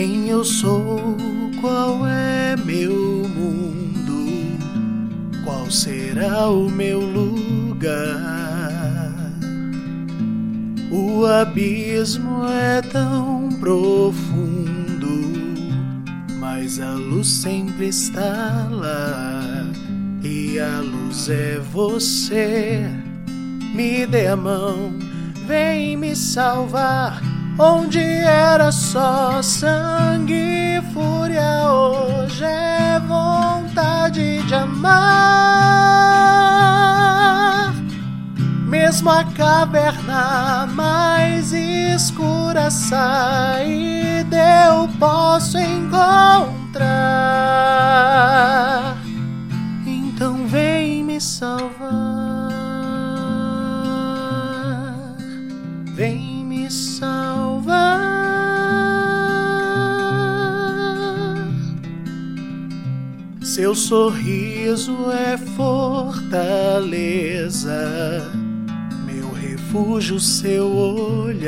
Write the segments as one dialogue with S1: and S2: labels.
S1: eu sou, qual é meu mundo, qual será o meu lugar? O abismo é tão profundo, mas a luz sempre está lá, e a luz é você. Me dê a mão, vem me salvar onde era só sangue e fúria, hoje é vontade de amar. Mesmo a caverna mais escura saída eu posso encontrar. Seu sorriso é fortaleza, meu refúgio, seu olhar.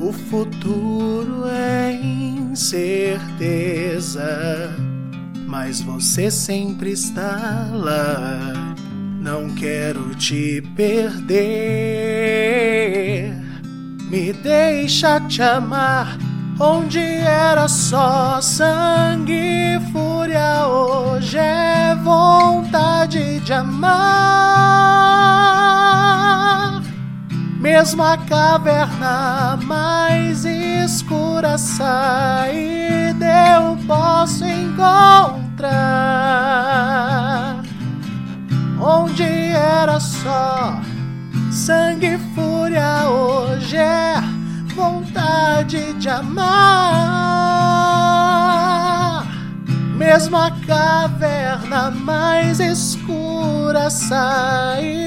S1: O futuro é incerteza, mas você sempre está lá não quero te perder. Me deixa te amar, onde era só sangue e fúria, hoje é vontade de amar. Mesmo a caverna mais escura saída eu posso encontrar onde era só sangue e fúria, hoje é de amar. Mesmo a caverna mais escura, saída